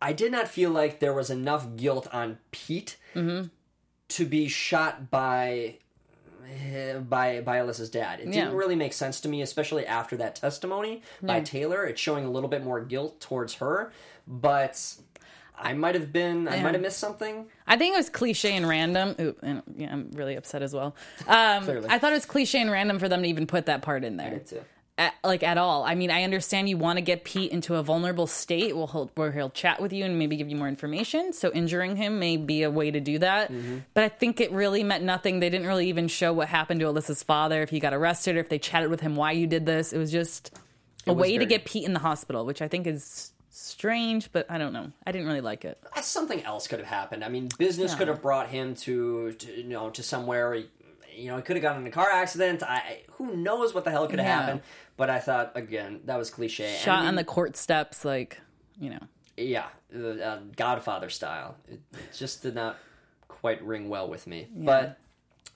I did not feel like there was enough guilt on Pete mm-hmm. to be shot by by by Alyssa's dad. It Yeah. didn't really make sense to me, especially after that testimony by Taylor. It's showing a little bit more guilt towards her, but I might have been I might have missed something. I think it was cliche and random. Ooh, and yeah, I'm really upset as well. Um, Clearly. I thought it was cliche and random for them to even put that part in there. too. At, like at all. I mean, I understand you want to get Pete into a vulnerable state where he'll, where he'll chat with you and maybe give you more information. So injuring him may be a way to do that. Mm-hmm. But I think it really meant nothing. They didn't really even show what happened to Alyssa's father, if he got arrested, or if they chatted with him why you did this. It was just a was way to get Pete in the hospital, which I think is strange. But I don't know. I didn't really like it. Something else could have happened. I mean, business could have brought him to, to you know to somewhere. You know, he could have gotten in a car accident. I who knows what the hell could have Yeah. happened. But I thought again that was cliche. Shot I mean, on the court steps, like you know. yeah, uh, Godfather style. It, it just did not quite ring well with me. But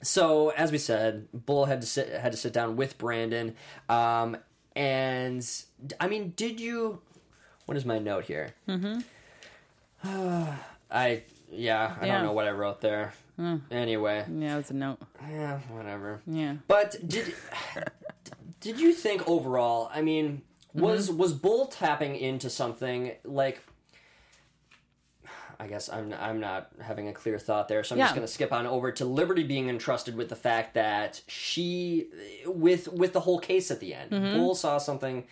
so as we said, Bull had to sit had to sit down with Brandon, um, and I mean, did you? What is my note here? Mm-hmm. I yeah, I Yeah. don't know what I wrote there. Anyway, Yeah, it was a note. yeah, whatever. Yeah. But did did you think overall? I mean, mm-hmm. was was Bull tapping into something like? I guess I'm I'm not having a clear thought there, so I'm just going to skip on over to Liberty being entrusted with the fact that she, with with the whole case at the end, mm-hmm. Bull saw something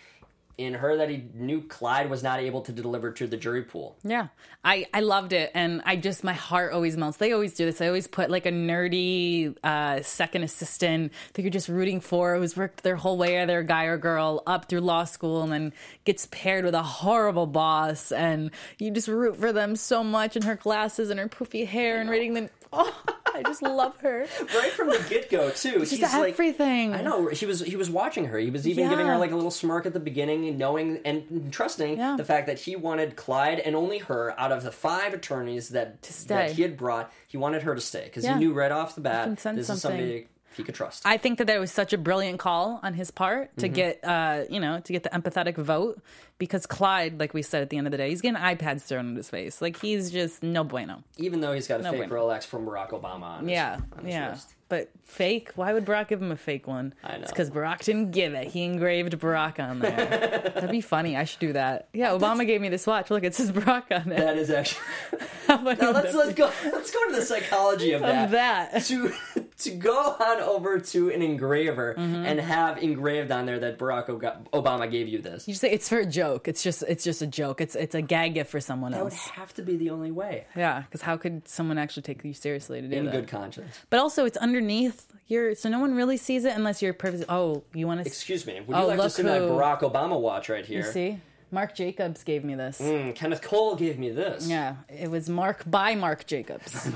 in her that he knew Clyde was not able to deliver to the jury pool. Yeah, I I loved it, and I just my heart always melts. They always do this. I always put like a nerdy uh, second assistant that you're just rooting for, who's worked their whole way, either guy or girl, up through law school, and then gets paired with a horrible boss, and you just root for them so much, and her glasses and her poofy hair, and reading them. Oh, I just love her. right from the get go too. Just He's like everything. I know he was he was watching her. He was even giving her like a little smirk at the beginning, knowing and trusting Yeah. the fact that he wanted Clyde and only her out of the five attorneys that that he had brought. He wanted her to stay because Yeah. he knew right off the bat this is something. somebody he could trust. I think that that was such a brilliant call on his part Mm-hmm. to get, uh, you know, to get the empathetic vote because Clyde, like we said at the end of the day, he's getting iPads thrown in his face. Like he's just no bueno. even though he's got a No fake bueno. Rolex from Barack Obama on his, Yeah, on his yeah. wrist. But fake? Why would Barack give him a fake one? I know. It's because Barack didn't give it. He engraved Barack on there. That'd be funny. I should do that. Yeah, Obama gave me this watch. Look, it says Barack on it. That is actually. Now let's let's go let's go to the psychology of that. Of that. to to go on over to an engraver Mm-hmm. and have engraved on there that Barack Obama gave you this. You just say it's for a joke. It's just it's just a joke. It's it's a gag gift for someone else. That would have to be the only way. Yeah, because how could someone actually take you seriously to do In that? good conscience. But also, it's underneath your, so no one really sees it unless you're purpose. Oh, you want to Excuse me. Would you Oh, like to see my Barack Obama watch right here? you see? Marc Jacobs gave me this. Mm, Kenneth Cole gave me this. Yeah, it was Marc by Marc Jacobs.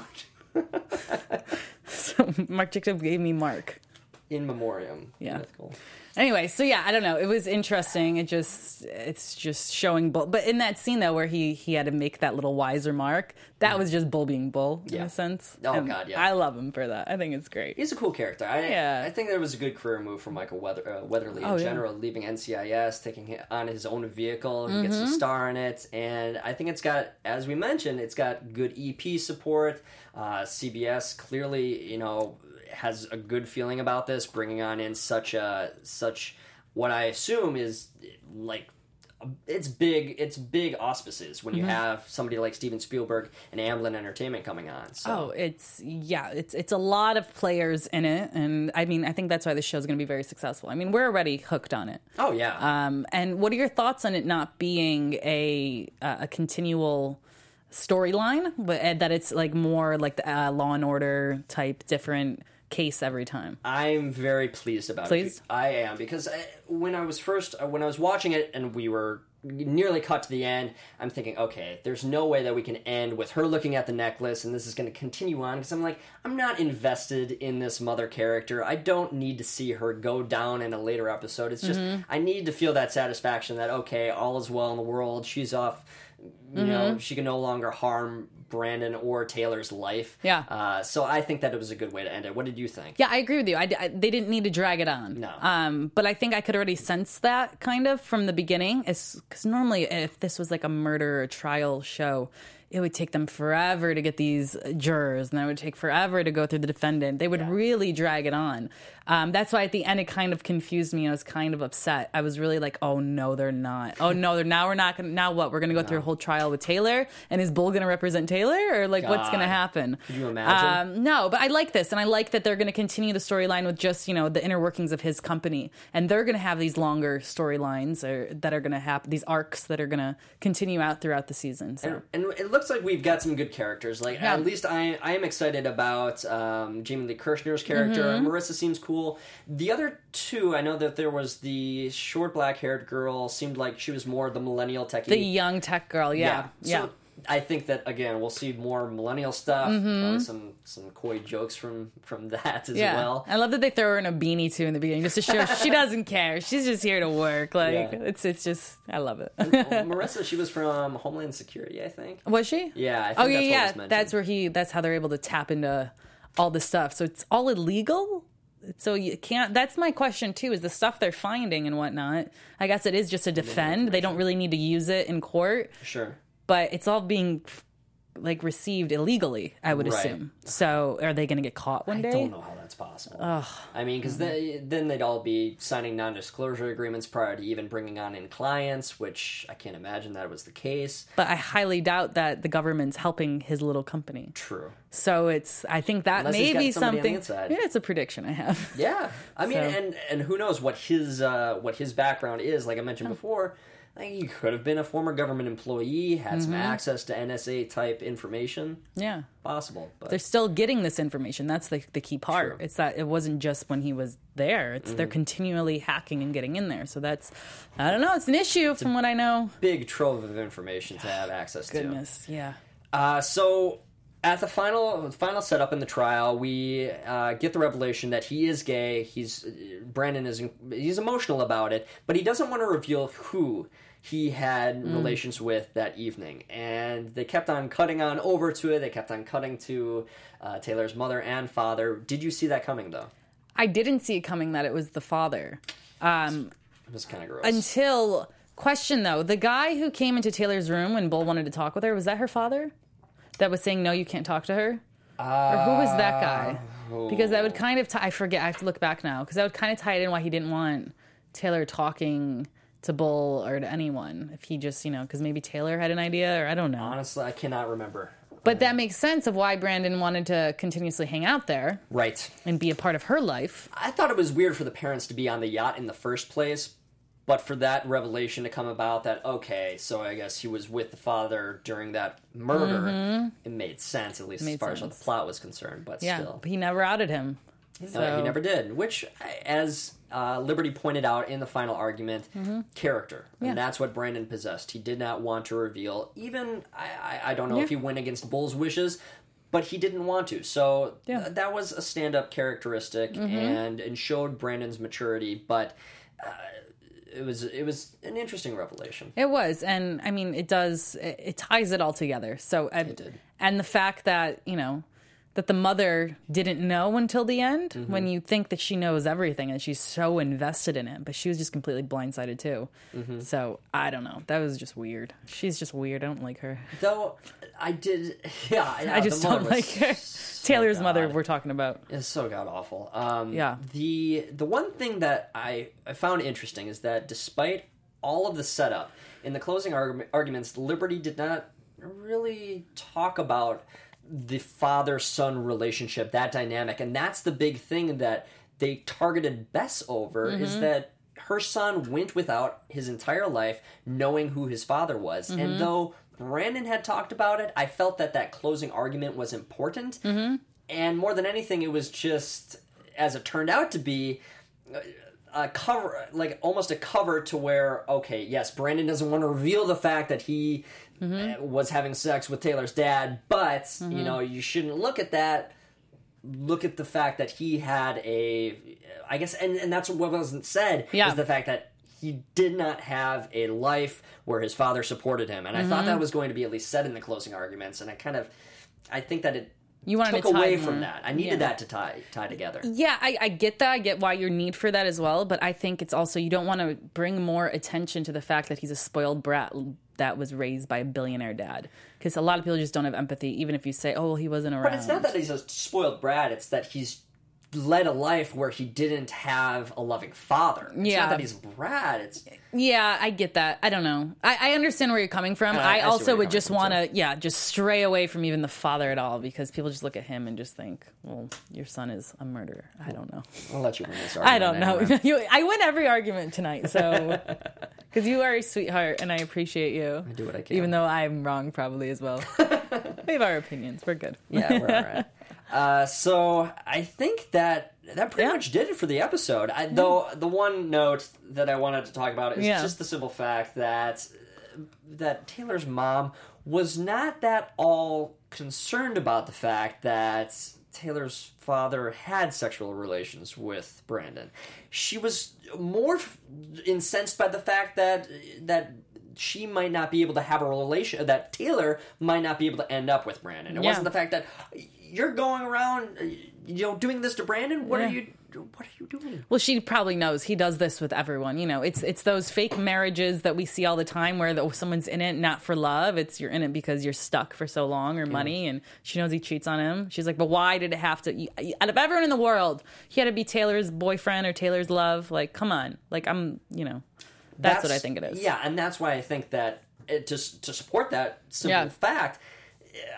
so Marc Jacobs gave me Mark. In memoriam. Yeah. Kenneth Cole. Anyway, so yeah, I don't know. It was interesting. It just it's just showing bull. But in that scene though, where he he had to make that little wiser mark, that was just bull being bull in Yeah. a sense. Oh, And God, yeah. I love him for that. I think it's great. He's a cool character. I, Yeah. I think that was a good career move for Michael Weather, uh, Weatherly in Oh, yeah. general, leaving NCIS, taking it on his own vehicle. He gets Mm-hmm. to star in it. And I think it's got, as we mentioned, it's got good EP support. Uh, CBS clearly, you know, has a good feeling about this, bringing on in such a, such, what I assume is like it's big. It's big auspices when you Mm-hmm. have somebody like Steven Spielberg and Amblin Entertainment coming on. So. Oh, it's yeah, it's it's a lot of players in it, and I mean, I think that's why the show's going to be very successful. I mean, we're already hooked on it. Oh yeah. Um, and what are your thoughts on it not being a uh, a continual storyline, but uh, that it's like more like the uh, Law and Order type, different case every time? I'm very pleased about Pleased? it. I am because I, when I was first uh, when I was watching it and we were nearly cut to the end, I'm thinking, okay, there's no way that we can end with her looking at the necklace and this is going to continue on because I'm like, I'm not invested in this mother character. I don't need to see her go down in a later episode. It's just mm-hmm. I need to feel that satisfaction that okay, all is well in the world. She's off. You mm-hmm. know, she can no longer harm Brandon or Taylor's life. Yeah. Uh, so I think that it was a good way to end it. What did you think? Yeah, I agree with you. I, I- they didn't need to drag it on. No. Um, but I think I could already sense that kind of from the beginning. Because normally, if this was like a murder or trial show, it would take them forever to get these jurors, and then it would take forever to go through the defendant. They would really drag it on. Um, that's why at the end it kind of confused me. I was kind of upset. I was really like, "Oh no, they're not. Oh no, they're now we're not gonna. Now what? We're gonna go through a whole trial with Taylor, and is Bull gonna represent Taylor, or like what's gonna happen? Could you imagine? Um, no, but I like this, and I like that they're going to continue the storyline with just you know the inner workings of his company, and they're going to have these longer storylines or that are going to happen, these arcs that are going to continue out throughout the season. So And it looks like we've got some good characters. Like Yeah. at least I I am excited about um, Jaime Lee Kirchner's character. Mm-hmm. Marissa seems cool. The other two, I know that there was the short black haired girl. Seemed like she was more the millennial techie. the young tech girl, yeah, yeah. So I think that again we'll see more millennial stuff. Probably some some coy jokes from from that as Mm-hmm. yeah, well. I love that they throw her in a beanie too in the beginning, just to show she doesn't care. She's just here to work. Like Yeah. it's it's just I love it. Marissa, she was from Homeland Security, I think. Was she? Yeah, I think oh that's yeah, what yeah. That's where he. That's how they're able to tap into all the stuff. So it's all illegal. So you can't. That's my question too. Is the stuff they're finding and whatnot? I guess it is just to defend. They don't really need to use it in court, Sure. But it's all being like received illegally. I would Right. assume. So are they going to get caught one I day? I don't know how that's possible. I mean, because then they'd all be signing non-disclosure agreements prior to even bringing on in clients, which I can't imagine that was the case. But I highly doubt that the government's helping his little company. True. So it's. I think that Unless may be somebody on the something. inside. Yeah, it's a prediction I have. Yeah, I mean, So- and and who knows what his uh, what his background is? Like I mentioned before, like he could have been a former government employee, had some Mm-hmm. access to NSA type information. Yeah. Possible, but they're still getting this information. That's the, the key part. True. Mm-hmm. It's that it wasn't just when he was there. It's they're continually hacking and getting in there. So that's I don't know. It's an issue from what I know. big trove of information to have access to. Goodness, yeah. Uh, so at the final final setup in the trial, we uh, get the revelation that he is gay. He's Brandon is he's emotional about it, but he doesn't want to reveal who he had Mm. relations with that evening. And they kept on cutting on over to it. They kept on cutting to uh, Taylor's mother and father. Did you see that coming though? I didn't see it coming that it was the father. Um, It was kind of gross. until question though, the guy who came into Taylor's room when Bull wanted to talk with her was that her father? That was saying no, you can't talk to her. or who was that guy? Uh, because that would kind of tie, I forget. I have to look back now because that would kind of tie it in why he didn't want Taylor talking to Bull or to anyone if he just you know because maybe Taylor had an idea or I don't know. Honestly, I cannot remember. But that um, makes sense of why Brandon wanted to continuously hang out there Right. and be a part of her life. I thought it was weird for the parents to be on the yacht in the first place, but for that revelation to come about that okay, so I guess he was with the father during that murder, it made sense at least as Mm-hmm. Made far as what sense. the plot was concerned. But Yeah, still, he never outed him. So- he never did. Which, as uh, Liberty pointed out in the final argument, character, Mm-hmm. Yeah. and that's what Brandon possessed. He did not want to reveal. Even I, I, I don't know if he went against Bull's wishes, but he didn't want to. So Yeah. Mm-hmm. th- that was a stand-up characteristic, and and showed Brandon's maturity. But uh, it was it was an interesting revelation. It was, and I mean, it does. It, it ties it all together. So and, It did. and the fact that you know that the mother didn't know until the end, Mm-hmm. when you think that she knows everything and she's so invested in it, but she was just completely blindsided too. Mm-hmm. So I don't know. That was just weird. She's just weird. I don't like her. Though I did, yeah, I just don't like her. Taylor's mother. We're talking about. It's so god awful. Um, Yeah. The the one thing that I I found interesting is that despite all of the setup in the closing argu- arguments, Liberty did not really talk about the father son relationship, that dynamic, and that's the big thing that they targeted Bess over is that her son went without his entire life knowing who his father was, and mm-hmm. though Brandon had talked about it, I felt that that closing argument was important, mm-hmm. and more than anything, it was just as it turned out to be a cover like almost a cover to where okay yes brandon doesn't want to reveal the fact that he mm-hmm. uh, was having sex with taylor's dad but you know you shouldn't look at that look at the fact that he had a i guess and, and that's what wasn't said Yeah. is the fact that he did not have a life where his father supported him and i thought that mm-hmm. was going to be at least said in the closing arguments and i kind of i think that it You wanted took to away more. from that i needed Yeah. that to tie tie together Yeah, I, I get that. I get why your need for that as well. But I think it's also you don't want to bring more attention to the fact that he's a spoiled brat that was raised by a billionaire dad. Because a lot of people just don't have empathy, even if you say, "Oh, well, he wasn't around." But it's not that he's a spoiled brat. It's that he's led a life where he didn't have a loving father. It's Yeah. not that he's a brat. It's Yeah, I get that. I don't know. I, I understand where you're coming from. I- I I, also would just want to, yeah, just stray away from even the father at all because people just look at him and just think, well, your son is a murderer. I don't know. I'll let you win this argument. I don't know. anyway. You, I win every argument tonight, so because you are a sweetheart and I appreciate you. I do what I can. even though I'm wrong probably as well. we have our opinions. We're good. yeah, we're all right. Uh, so I think that that pretty Yeah. much did it for the episode. I, though the one note that I wanted to talk about is Yeah. just the simple fact that that Taylor's mom was not that all concerned about the fact that Taylor's father had sexual relations with Brandon. She was more f- incensed by the fact that that she might not be able to have a relation that Taylor might not be able to end up with Brandon. It Yeah. wasn't the fact that you're going around uh, you know doing this to Brandon. What are you what are you doing? Well, she probably knows he does this with everyone. You know, it's it's those fake marriages that we see all the time where the, someone's in it not for love. It's you're in it because you're stuck for so long or money, and she knows he cheats on him. She's like, but why did it have to? Out of everyone in the world, he had to be Taylor's boyfriend or Taylor's love. Like, come on, like I'm, you know, that's, what I think it is. Yeah, and that's why I think that it, to to support that simple Yeah. fact,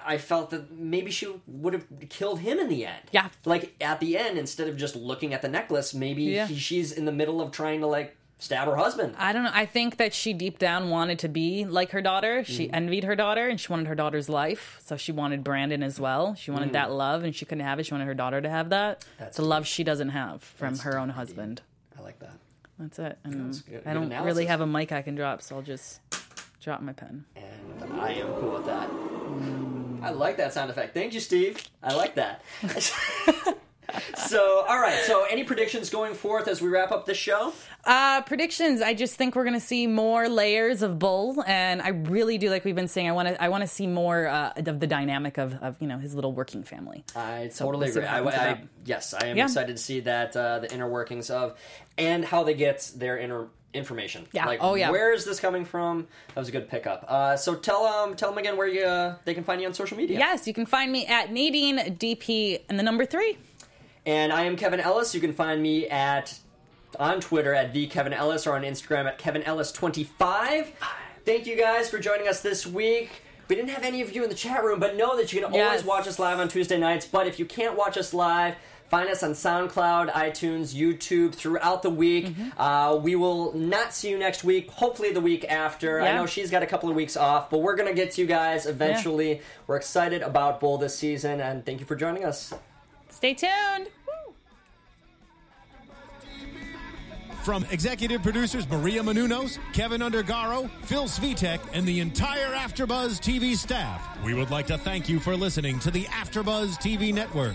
I felt that maybe she would have killed him in the end. Yeah. like at the end, instead of just looking at the necklace, maybe Yeah. he, she's in the middle of trying to like stab her husband. I don't know. I think that she deep down wanted to be like her daughter. She Mm-hmm. envied her daughter and she wanted her daughter's life. So she wanted Brandon as well. She wanted that love and she couldn't have it. She wanted her daughter to have that. Mm. That's the love she doesn't have from her own husband. I like that. That's it. And good- I don't really have a mic I can drop, so I'll just drop my pen. and I am cool with that. I like that sound effect. Thank you, Steve. I like that. so, all right. So, any predictions going forth as we wrap up this show? Uh, predictions. I just think we're going to see more layers of Bull, and I really do like we've been saying. I want to. I want to see more uh, of the dynamic of, of you know his little working family. I So totally we'll agree. I, happens with I- yes, I am Yeah. excited to see that uh, the inner workings of and how they get their inner information. Yeah. Like, Oh, yeah. Where is this coming from? That was a good pickup. Uh, so tell um tell them again where you uh, they can find you on social media. Yes, you can find me at Nadine DP and the number three. And I am Kevin Ellis. You can find me at on Twitter at the Kevin Ellis or on Instagram at Kevin Ellis twenty five. Thank you guys for joining us this week. We didn't have any of you in the chat room, but know that you can always watch us live on Tuesday nights. But if you can't watch us live, find us on SoundCloud, iTunes, YouTube throughout the week. Mm-hmm. Uh, we will not see you next week. Hopefully, the week after. I know she's got a couple of weeks off, but we're gonna get to you guys eventually. We're excited about Bull this season, and thank you for joining us. Stay tuned. From executive producers Maria Menounos, Kevin Undergaro, Phil Svitek, and the entire AfterBuzz TV staff, we would like to thank you for listening to the AfterBuzz TV network.